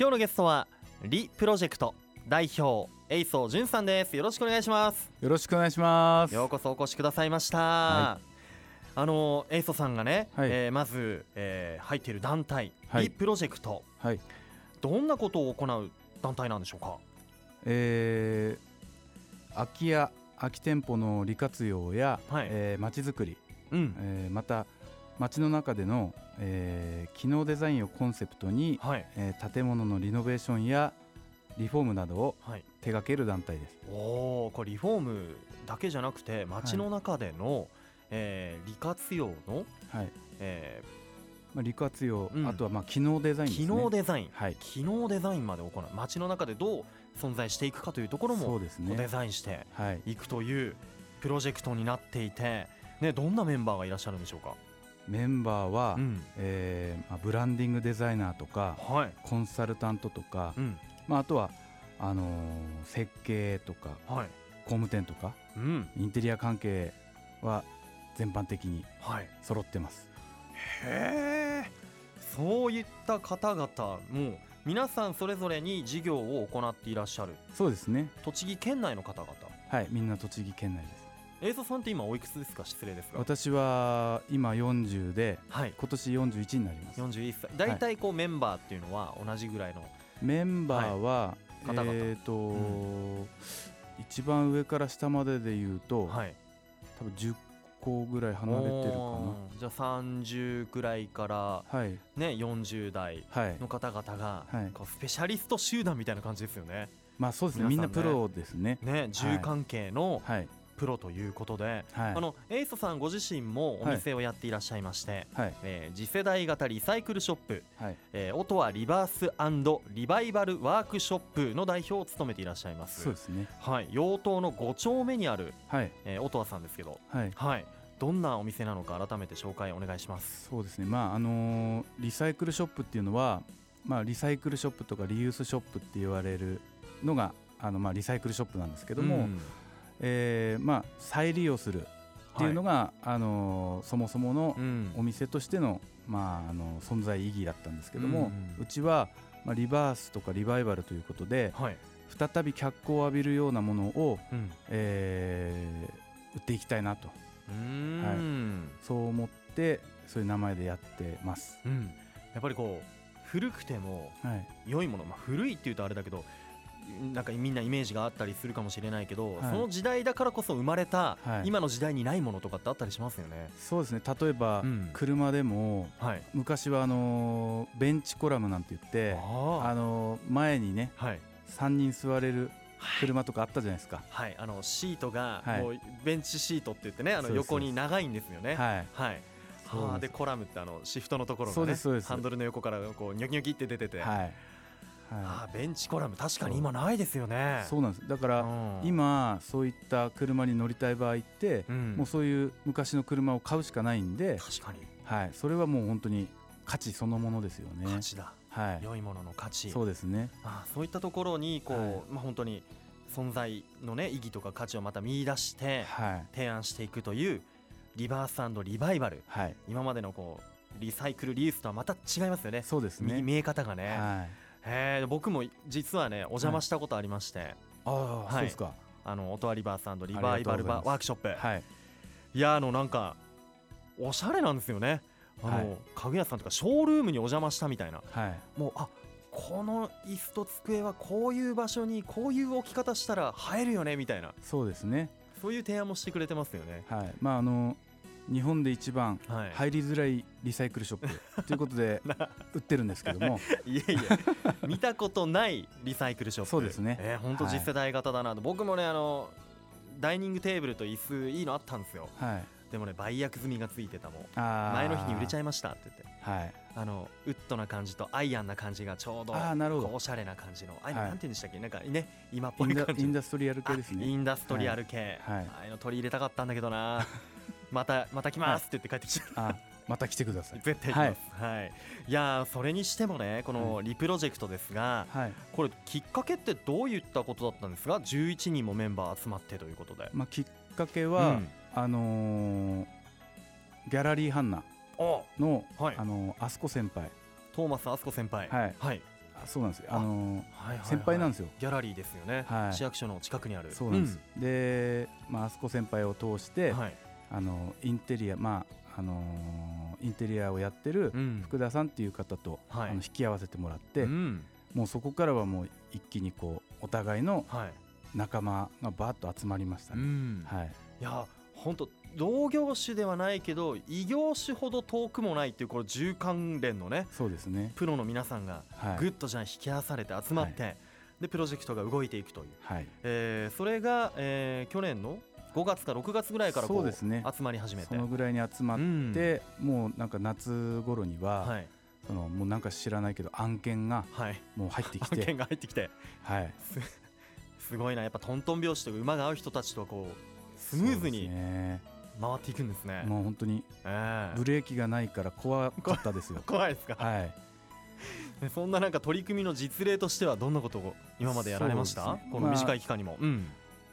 今日のゲストはリプロジェクト代表エイソーンさんです。よろしくお願いします。よろしくお願いします。ようこそお越しくださいました、はあのエイソさんがね、はい。えーまず、えー入っている団体、はい。リプロジェクト。はい。どんなことを行う団体なんでしょうか？えー、空き家空き店舗の利活用や、はい。えー、街づくり、うん。えーまた街の中での、えー機能デザインをコンセプトに、はい。えー建物のリノベーションやリフォームなどをはい。手掛ける団体です。おおこれリフォームだけじゃなくて街の中での、えー利活用の、はい、えまあ、利活用、うん。あとはまあ機能デザインー機能デザイン、はい。機能デザインまで行う。街の中でどう存在していくかというところもそうですこうデねザインしてはい。いくというプロジェクトになっていて、ね、どんなメンバーがいらっしゃるんでしょうか、メンバーは、うん。えーまあ、ブランディングデザイナーとかはい。コンサルタントとか、うん。まあ、あとはあのー設計とかはい。工務店とかうん。インテリア関係は全般的にはい、揃ってます。へえそういった方々も皆さんそれぞれに事業を行っていらっしゃる。そうですね。栃木県内の方々。はいみんな栃木県内です映像さんって今おいくつですか？失礼ですが。私は今40ではい。今年41になります。41歳。大体こうメンバーっていうのは同じぐらいのメンバーは、い。方々。えっ、と、う一番上から下までで言うと、はい。多分10個ぐらい離れてるかおー。じゃあ30くらいからなはい。ね40代はいの方々がはい。こうスペシャリスト集団みたいな感じですよね。まあそうですね。みんなプロですね。ね住関係のはいプロということで、はい。あのエイソさんご自身もお店をやっていらっしゃいまして、はい。えー次世代型リサイクルショップ、はい。えー、オトワリバースリバイバルワークショップの代表を務めていらっしゃいます。そうですね。はい、陽東の5丁目にある、はい。えー、オトワさんですけど、はい。はい、どんなお店なのか改めて紹介お願いします。そうですね。まああのーリサイクルショップっていうのはまあリサイクルショップとかリユースショップって言われるのがあのまあリサイクルショップなんですけども、うんえーまあ再利用するっていうのが、あのーそもそものうん。お店としてのまああの存在意義だったんですけども、ううんちはまあリバースとかリバイバルということではい。再び脚光を浴びるようなものを、うん。えー売っていきたいなと。うーん。そう思ってそういう名前でやってます。うん、やっぱりこう古くてもはい。良いもの、まあ、古いっていうとあれだけどなんかみんなイメージがあったりするかもしれないけど、はい。その時代だからこそ生まれた、はい。今の時代にないものとかってあったりしますよね。そうですね。例えば、うん。車でもはい、昔はあのーベンチコラムなんて言ってああのー前にねあはい。3人座れる車とかあったじゃないですか。はい、あのシートがはい。もうベンチシートって言ってねあの横に長いんですよね。はい、はあでコラムってあのシフトのところそがねハンドルの横からこうニョキニョキって出てて、はい。あはあベンチコラム確かに今ないですよね。い、。そうなんです。だからうん、今そういった車に乗りたい場合って、うん。もうそういう昔の車を買うしかないんで、確かに。はい、それはもう本当に価値そのものですよね。価値だ、はい、良いものの価値。そうですね。ああそういったところにこう、はい。まあ本当に存在のね意義とか価値をまた見出してはい、提案していくというリバースリバイバル。はい、今までのこうリサイクルリユースとはまた違いますよね。そうですね。見見え方がね、はい。へえ僕も実はねお邪魔したことありまして、ああ、い。そうですか。あのオトワリバースリバイバルバワークショップ、はい、いやあのなんかおしゃれなんですよね。あの、はい。家具屋さんとかショールームにお邪魔したみたいな。はい、もうあこの椅子と机はこういう場所にこういう置き方したら映えるよねみたいな。そうですね。そういう提案もしてくれてますよね。はい、まああの日本で一番はい、入りづらいリサイクルショップ ということで売ってるんですけども、いえいえ見たことないリサイクルショップ。そうですね。えー、本当はい。次世代型だなと、僕もねあのダイニングテーブルと椅子いいのあったんですよ。はい、でもね売約済みがついてたもん。前の日に売れちゃいましたって。言ってはい、あのウッドな感じとアイアンな感じがちょうどああなるほど。おしゃれな感じの。ああいうのはい。なんて言うんでしたっけ？なんかね今っインダぽい感じインダストリアル系ですあイね。ンダストリアル系、はい。はい。ああいうの取り入れたかったんだけどな またまた来ますって言って帰ってきちゃった、あまた来てください。絶対来ます。はい、い、やーそれにしてもねこのリプロジェクトですが、はい、これきっかけってどういったことだったんですか？11人もメンバー集まってということで。まあきっかけは、うん。あのーギャラリーハンナおの、はい。あのーアスコ先輩、トーマスあすこ先輩。はい。はい、あそうなんですよ。あのーはいはいはい。先輩なんですよ。ギャラリーですよね、はい。市役所の近くにある。そうなんです、で、まああそこ先輩を通して、うんはいあのインテリアまああのーインテリアをやってるうん。福田さんっていう方と、はい。あの引き合わせてもらって、うん。もうそこからはもう一気にこうお互いのはい。仲間がバーッと集まりましたね、うん。はい。いや本当同業種ではないけど異業種ほど遠くもないっていうこの重関連のねそうですね。プロの皆さんがはい。ぐっとじゃあ引き合わされて集まって、でプロジェクトが動いていくという、はい。えーそれが、えー去年の5月か6月ぐらいからこそうですね。集まり始めて。そのぐらいに集まっうん。て、もうなんか夏頃には、はい。そのもうなんか知らないけど案件がはい。もう入ってき案件てが入ってきて。はい。すごいな。やっぱトントン拍子とか馬が合う人たちとこうスムーズに回っていくんですね。もう本当にええ。ブレーキがないから怖かったですよ。怖いですか、はい。で そんななんか取り組みの実例としてはどんなことを今までやられました、ね。この短い期間にも、うん。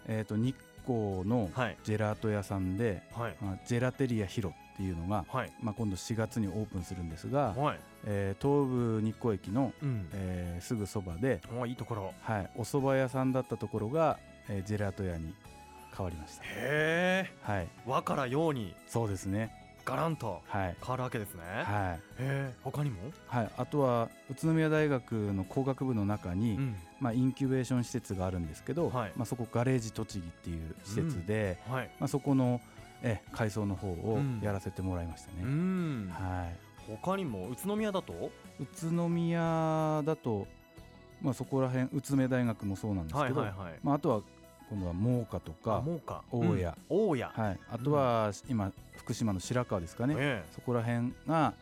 えっ、と日光のはい。ジェラート屋さんで、はい。まあ、ジェラテリアヒロっていうのが、はい。まあ、今度4月にオープンするんですが、はい。えー東武日光駅の、うん。えーすぐそばで、おいいところ。はい、お蕎麦屋さんだったところが、えージェラート屋に変わりました。へえはい。和から洋に。そうですねガランとはい。変わるわけですね、はい。へえ他にも、はい、あとは宇都宮大学の工学部の中に、うん。まあ、インキュベーション施設があるんですけど、はい。まあ、そこガレージ栃木っていう施設で、はい。まあ、そこのえ改装の方をうん。やらせてもらいましたうね、ん。はい、他にも？宇都宮だと？宇都宮だと、まあ、そこら辺宇都宮大学もそうなんですけど、はいはいはい。まあ、あとは今度は真岡とあか、大谷うん。大谷、はい、あとは今福島の白河ですかね、えそこら辺が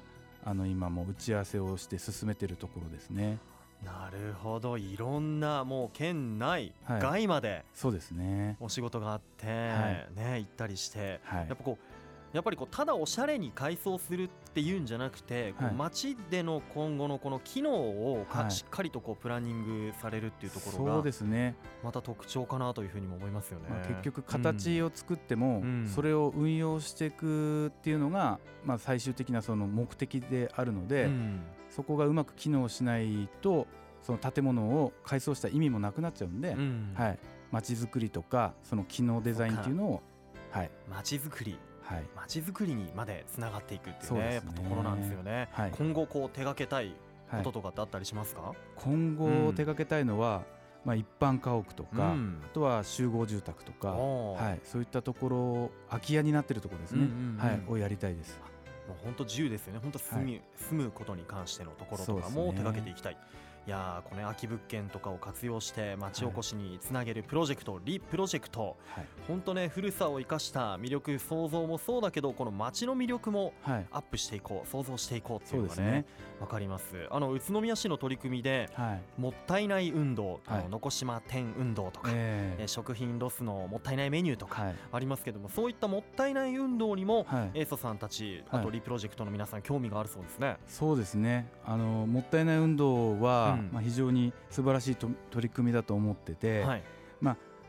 あの今もう打ち合わせをして進めてるところですね。えなるほど。いろんなもう県内、はい。外までそうですね。お仕事があって、はね行ったりしてはい。やっぱこうやっぱりこうただおしゃれに改装するっていうんじゃなくて、こうはい街での今後のこの機能をか、はいしっかりとこうプランニングされるっていうところそうがですね、また特徴かなというふうにも思いますよね。まあ、結局形を作っても、うん。それを運用していくっていうのが、まあ、最終的なその目的であるので、うん。そこがうまく機能しないとその建物を改装した意味もなくなっちゃうんで、うん。はい、街づくりとかその機能デザインっていうのをはい。街づくりはい。街づくりにまでつながっていくっていうねね。やっぱところなんですよね。はい。今後こう手掛けたいはい。こととかってあったりしますか？今後うん。手掛けたいのは、まあ、一般家屋とか、うん。あとは集合住宅とか、はい、そういったところ空き家になってるところですね、うんうんうん。はい、をやりたいです。もう本当自由ですよね。本当住み、住むことに関してのところとかも手掛けていきたい。いやーこのね空き物件とかを活用して町おこしにつなげるプロジェクト、リプロジェクト。はい。本当ね古さを生かした魅力創造もそうだけどこの町の魅力もはい。アップしていこう想像していこうっていうのがねね。わかります。あの宇都宮市の取り組みではい。もったいない運動、あはいの残島店運動とか、ええ。ー食品ロスのもったいないメニューとかはい。ありますけどもそういったもったいない運動にも、はい。エイソさんたちあとはいリプロジェクトの皆さん興味があるそうですね。そうですね。あのもったいない運動は、うん。まあ、非常に素晴らしいと取り組みだと思ってて、はい、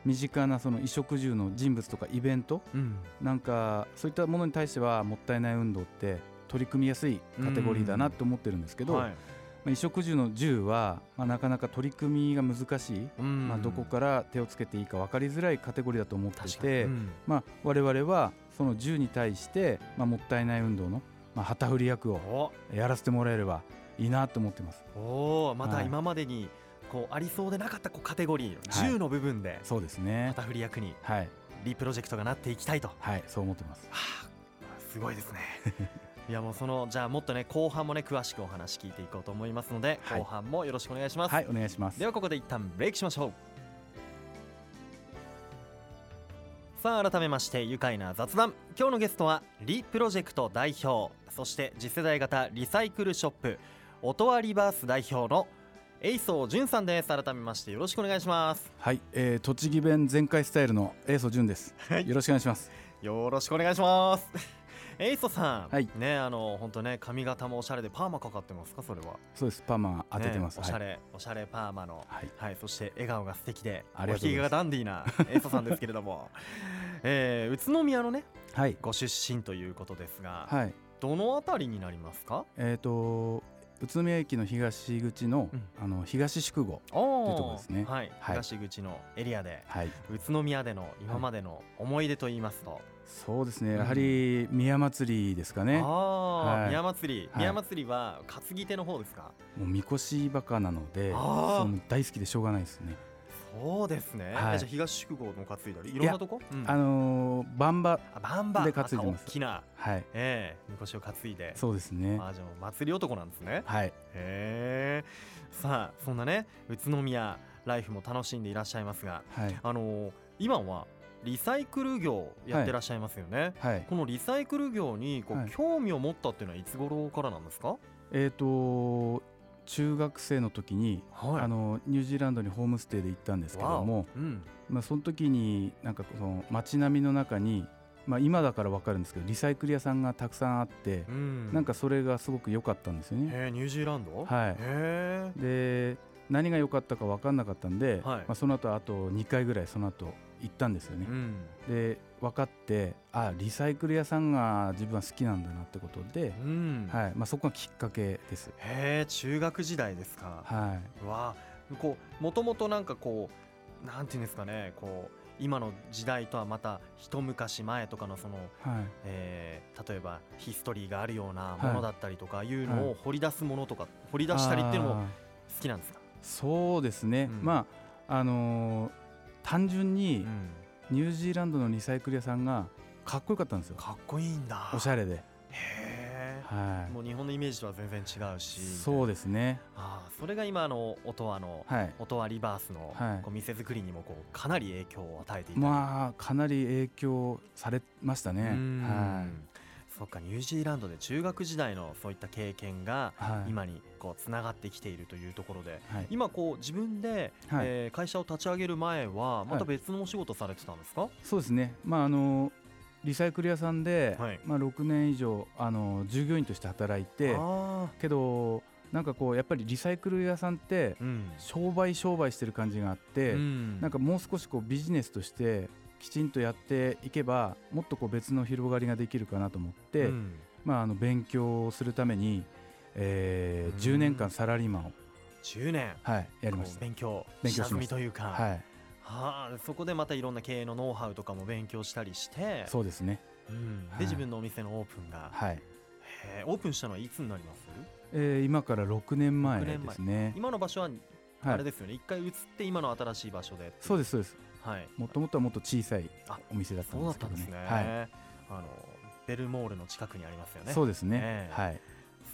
身近なその衣食住の人物とかイベントうん。なんかそういったものに対してはもったいない運動って取り組みやすいカテゴリーだなと思ってるんですけど、はい。まあ、衣食住の住は、まあ、なかなか取り組みが難しい、うん。まあ、どこから手をつけていいか分かりづらいカテゴリーだと思ってて、うん。まあ、我々はその銃に対して、まあ、もったいない運動の、まあ、旗振り役をお。やらせてもらえればいいなと思ってます。おーまたはい。今までにこうありそうでなかったこうカテゴリーはい。10の部分でそうですね。旗振り役にはい、リプロジェクトがなっていきたいと、ははい、そう思ってます。あ、すごいですね。いやもうそのじゃあもっとね後半もね詳しくお話聞いていこうと思いますので、はい。後半もよろしくお願いします、はい、お願いします。ではここで一旦ブレイクしましょう。さあ改めまして愉快な雑談。今日のゲストはリプロジェクト代表そして次世代型リサイクルショップオトワリバース代表のエイソージュンさんです。改めましてよろしくお願いします。はい、えー、栃木弁全開スタイルのエーソ潤です。はい。よろしくお願いします。よろしくお願いします。エイソさん、はい。ねあの本当ね髪型もおしゃれでパーマかかってますか？それは。そうです、パーマ当ててます。ねおしゃはい。れ、おしゃれパーマの。はい、はい、そして笑顔が素敵で、ありががダンディーな エイソさんですけれども、えー宇都宮のね、はい、ご出身ということですが、はい、どのあたりになりますか？えっ、と、宇都宮駅の東口の,、うん。あの東宿郷おいうところですね。はい、はい。東口のエリアではい。宇都宮での今までの思い出と言いますと、そうですね。うん。やはり宮祭りですかね。宮祭り、はい。宮祭りは担ぎ手の方ですか？もうみこしバカなので大好きでしょうがないですね、そうですね、はい。えじゃあ東宿郷の担いだりいろんなとこ、うん。あのー、バンバで担いでます。大きなはい。ええみこしを担いで。そうですね。あじゃ祭り男なんですね。はい。へえ。さあそんなね宇都宮ライフも楽しんでいらっしゃいますがはい。あのー今はリサイクル業やってらっしゃいますよね、はい。このリサイクル業にこう、はい。興味を持ったっていうのはいつ頃からなんですか？えっ、と中学生の時に、はあのニュージーランドにホームステイで行ったんですけども、うん。まあ、その時になんかその街並みの中に、まあ、今だから分かるんですけどリサイクル屋さんがたくさんあってう、ん。なんかそれがすごく良かったんですよね。ニュージーランド？はい。へで何が良かったか分かんなかったんで、はい。まあ、その後あと2回ぐらいその後行ったんですよね。え。うん。で分かってあリサイクル屋さんが自分は好きなんだなってことで、うん。はい。まあ、そこがきっかけです。へえ中学時代ですか。はい。わあ。こうもともとなんかこうなんていうんですかね。こう今の時代とはまた一昔前とかのその、はい。えー例えばヒストリーがあるようなものだったりとかい。うのを掘り出すものとか掘り出したりっていうのも好きなんですか、そうですね、うん。まああのー単純にうん。ニュージーランドのリサイクル屋さんがかっこよかったんですよ。かっこいいんだ。おしゃれで、へえはもう日本のイメージとは全然違うい、し。そうですね。ああそれが今あの音羽の、はい。音羽リバースの、はい。こう店作りにもこうかなり影響を与えていた。まあかなり影響されましたね。うん。はそっかニュージーランドで中学時代のそういった経験がい、はい、今にこうつながってきているというところではい、今こう自分で、はい。えー会社を立ち上げる前はまたはい別のお仕事されてたんですか、そうですね。まああのリサイクル屋さんで、はい。まあ、6年以上あの従業員として働いてあけどなんかこうやっぱりリサイクル屋さんって商売商売してる感じがあって、うん。なんかもう少しこうビジネスとしてきちんとやっていけばもっとこう別の広がりができるかなと思って、うん。まあ、あの勉強をするために、えーうん。10年間サラリーマンを、10年。はい、やりました。勉強勉強しみというか、はい、はあ、そこでまたいろんな経営のノウハウとかも勉強したりして。そうですね。うん。はい。で自分のお店のオープンが、はい、オープンしたのはいつになります？えー今から6年前6年前ですね。今の場所ははい、あれですよね、一回移って今の新しい場所でそうですそうです。はい。もともとはもっと小さいあお店だったんだですけどね。ね、はい、あのベルモールの近くにありますよね。そうですね。ええ。はい、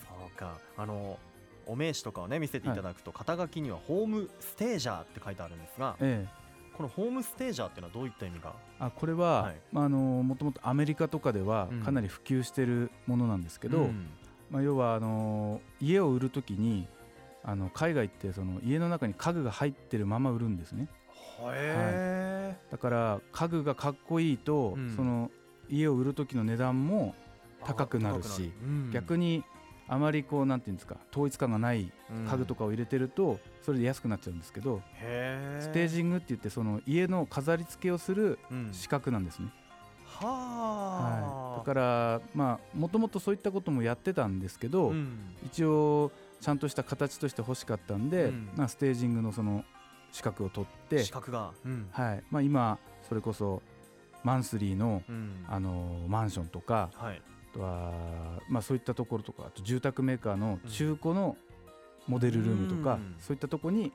そうか。あのお名刺とかをね見せていただくと、肩書きにはホームステージャーって書いてあるんですがええ。このホームステージャーっていうのはどういった意味が？あこれは、はい。まああのもともとアメリカとかではうん。かなり普及してるものなんですけど、うん。まあ、要はあの家を売るときにあの海外ってその家の中に家具が入ってるまま売るんですね。へだから家具がかっこいいと、うん。その家を売る時の値段もー高くなる。しうん。逆にあまりこうなんていうんですか統一感がない家具とかを入れてるとそれで安くなっちゃうんですけど、へステージングって言ってその家の飾り付けをするうん。資格なんですね、はあ、はい、だからまあもともとそういったこともやってたんですけど、うん。一応ちゃんとした形として欲しかったんで、うん。まあ、ステージングのその資格を取って資、格が、うん。はい。まあ、今それこそマンスリーの、うん。あのマンションとかはい。あとは、まあ、そういったところとかあと住宅メーカーの中古のモデルルームとか、うん。そういったところに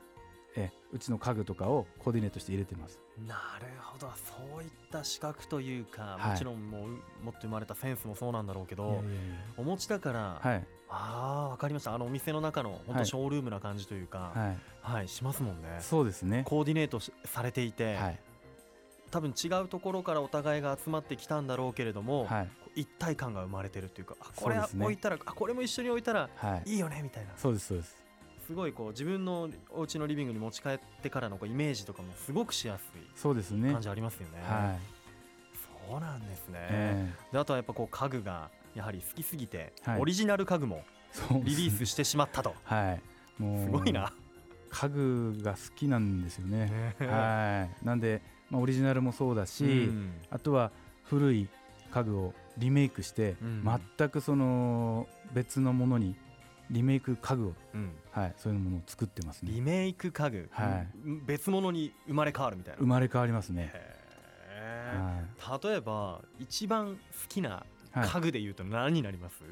えうちの家具とかをコーディネートして入れてます。なるほど。そういった資格というか、はい。もちろんもう持って生まれたセンスもそうなんだろうけどお持ちだから、やはいああわかりました。あのお店の中の本当はいショールームな感じというかはい、はい、しますもんね。そうですね。コーディネートしされていて、はい。多分違うところからお互いが集まってきたんだろうけれども、はい。一体感が生まれてるっていうかあこれ置いたら、あこれも一緒に置いたらはい。いいよねみたいな。そうですそうです。すごいこう自分のお家のリビングに持ち帰ってからのこうイメージとかもすごくしやすいそうですね。感じありますよね。はい。そうなんですね、え。であとはやっぱこう家具がやはり好きすぎて、はい。オリジナル家具もリリースしてしまったと。はい。もうすごいな。家具が好きなんですよね。ははい。なんで、まあ、オリジナルもそうだいし、あとは古い家具をリメイクして、うん。全くその別のものにリメイク家具を、うん。はい、そういうものを作ってますね。リメイク家具、はい。うん別物に生まれ変わるみたいな。生まれ変わりますね、例えば一番好きないはい。家具で言うと何になります、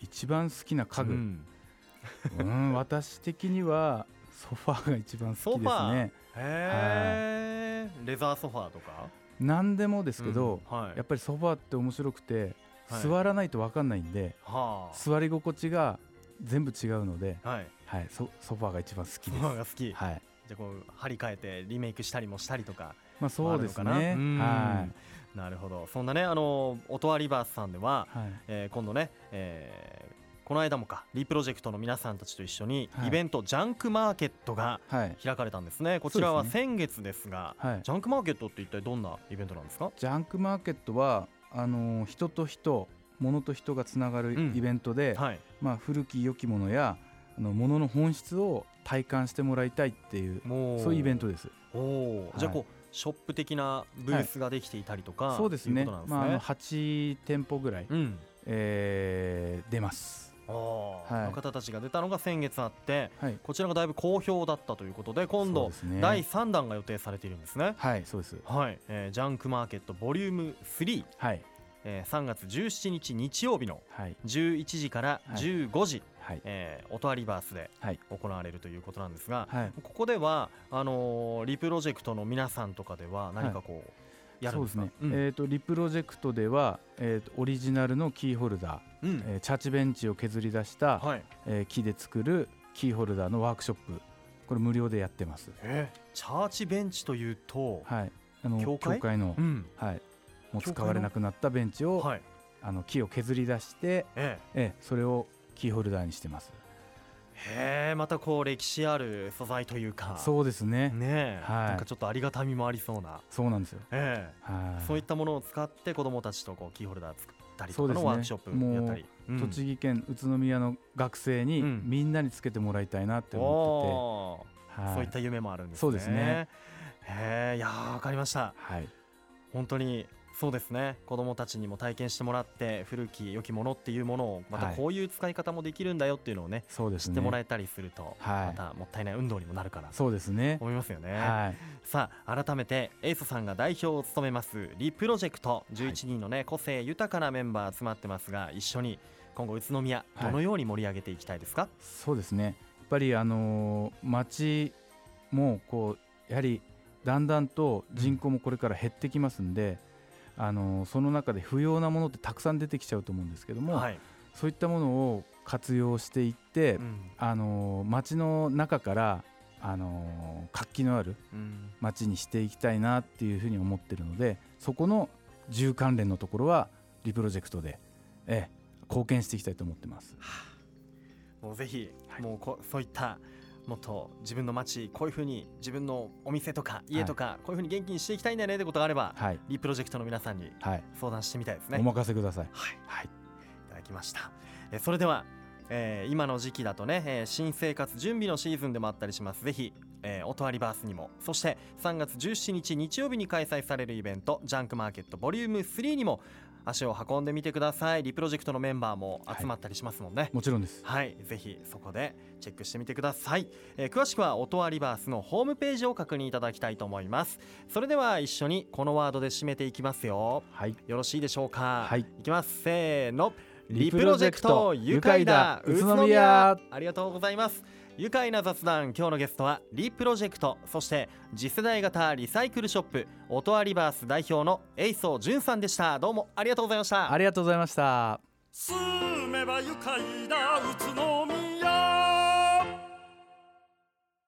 一番好きな家具、ううんん私的にはソファーが一番好きでソファー？すねへえレザーソファーとか？何でもですけど、うんはい。やっぱりソファーって面白くて、はい。座らないと分かんないんでは座り心地が全部違うので、あはい。はい、ソソファーが一番好きソです。ファーが好き、はい。じゃあこう張り替えてリメイクしたりもしたりとかまあそうですね。はいなるほど。そんなねあの音羽リバースさんでは、はい。えー今度ね、えーこの間もかリプロジェクトの皆さんたちと一緒にはい。イベント、ジャンクマーケットがはい。開かれたんですね。こちらは先月ですがはい。ジャンクマーケットって一体どんなイベントなんですか？ジャンクマーケットはあのー人と人物と人がつながるうん。イベントで、はい。まあ、古き良きものやあの物の本質を体感してもらいたいっていうそういうイベントです。おお、はいじゃあこうショップ的なブースができていたりとか、そうですね。ね、まあ、あの8店舗ぐらい、うん。えー出ます。はい。の方たちが出たのが先月あってはい、こちらがだいぶ好評だったということで今度ね。第3弾が予定されているんですね。はいそうです。はい、えージャンクマーケットボリューム3、はい。えー3月17日日曜日のはい。11時からはい15時、はいえー音アリバースではい。行われるということなんですが、はい。ここではあのーリプロジェクトの皆さんとかでは何かこう、やるんですか？そうですね。うん。えっ、とリプロジェクトではえっ、とオリジナルのキーホルダー、うん。えーチャーチベンチを削り出した、はい。えー木で作るキーホルダーのワークショップ。これ無料でやってます。えーチャーチベンチというと、はい。あの教会？のうん。はい。もう使われなくなったベンチを、はい。あの木を削り出して、ええ。ーそれをキーホルダーにしてます。ーへえまたこう歴史ある素材というか。そうですね。ねえ、はい。なんかちょっとありがたみもありそうな、そうなんですよ。えはい。えそういったものを使って子どもたちとこうキーホルダー作ったりとかのワークショップやったり、うん。栃木県宇都宮の学生にうん。みんなにつけてもらいたいなって思ってて、はい。そういった夢もあるんですね。そうですね。へえいやーわかりました。はい。本当にそうですね子どもたちにも体験してもらって古き良きものっていうものをまたはいこういう使い方もできるんだよっていうのをね、そうですね。知ってもらえたりすると、はいまたもったいない運動にもなるかなとそうですね。思いますよね。はい。さあ改めてエイソさんが代表を務めますリプロジェクト11人のね、個性豊かなメンバー集まってますが一緒に今後宇都宮はいどのように盛り上げていきたいですか、そうですね。やっぱりあのー町もこうやはりだんだんと人口もこれから減ってきますんで、あのーその中で不要なものってたくさん出てきちゃうと思うんですけども、はい、そういったものを活用していって、うん。あのー町の中からあのー活気のあるうん。町にしていきたいなっていうふうに思ってるのでそこの住関連のところはリプロジェクトで、ええ、貢献していきたいと思ってます。もうぜひ、はい。もうこそそういったもっと自分の街こういうふうに自分のお店とか家とか、こういうふうに元気にしていきたいんだよねってことがあれば、はい、リプロジェクトの皆さんにはい、相談してみたいですね。お任せください。はいはい、いただきました。えーそれでは、えー今の時期だとね、えー新生活準備のシーズンでもあったりします。ぜひ、えー、オトアリバースにも、そして3月17日日曜日に開催されるイベント、ジャンクマーケットボリューム3にも足を運んでみてください。リプロジェクトのメンバーも集まったりしますもんね。もちろんです。はい、ぜひそこでチェックしてみてください、えー詳しくはオトアリバースのホームページを確認いただきたいと思います。それでは一緒にこのワードで締めていきますよ。はい、よろしいでしょうか？はい。いきます。せーの。リプロジェクト愉快だ。宇都宮。ありがとうございます愉快な雑談今日のゲストはリプロジェクトそして次世代型リサイクルショップオトアリバース代表のエイソージュンさんでしたどうもありがとうございましたありがとうございました。住めば愉快な宇都宮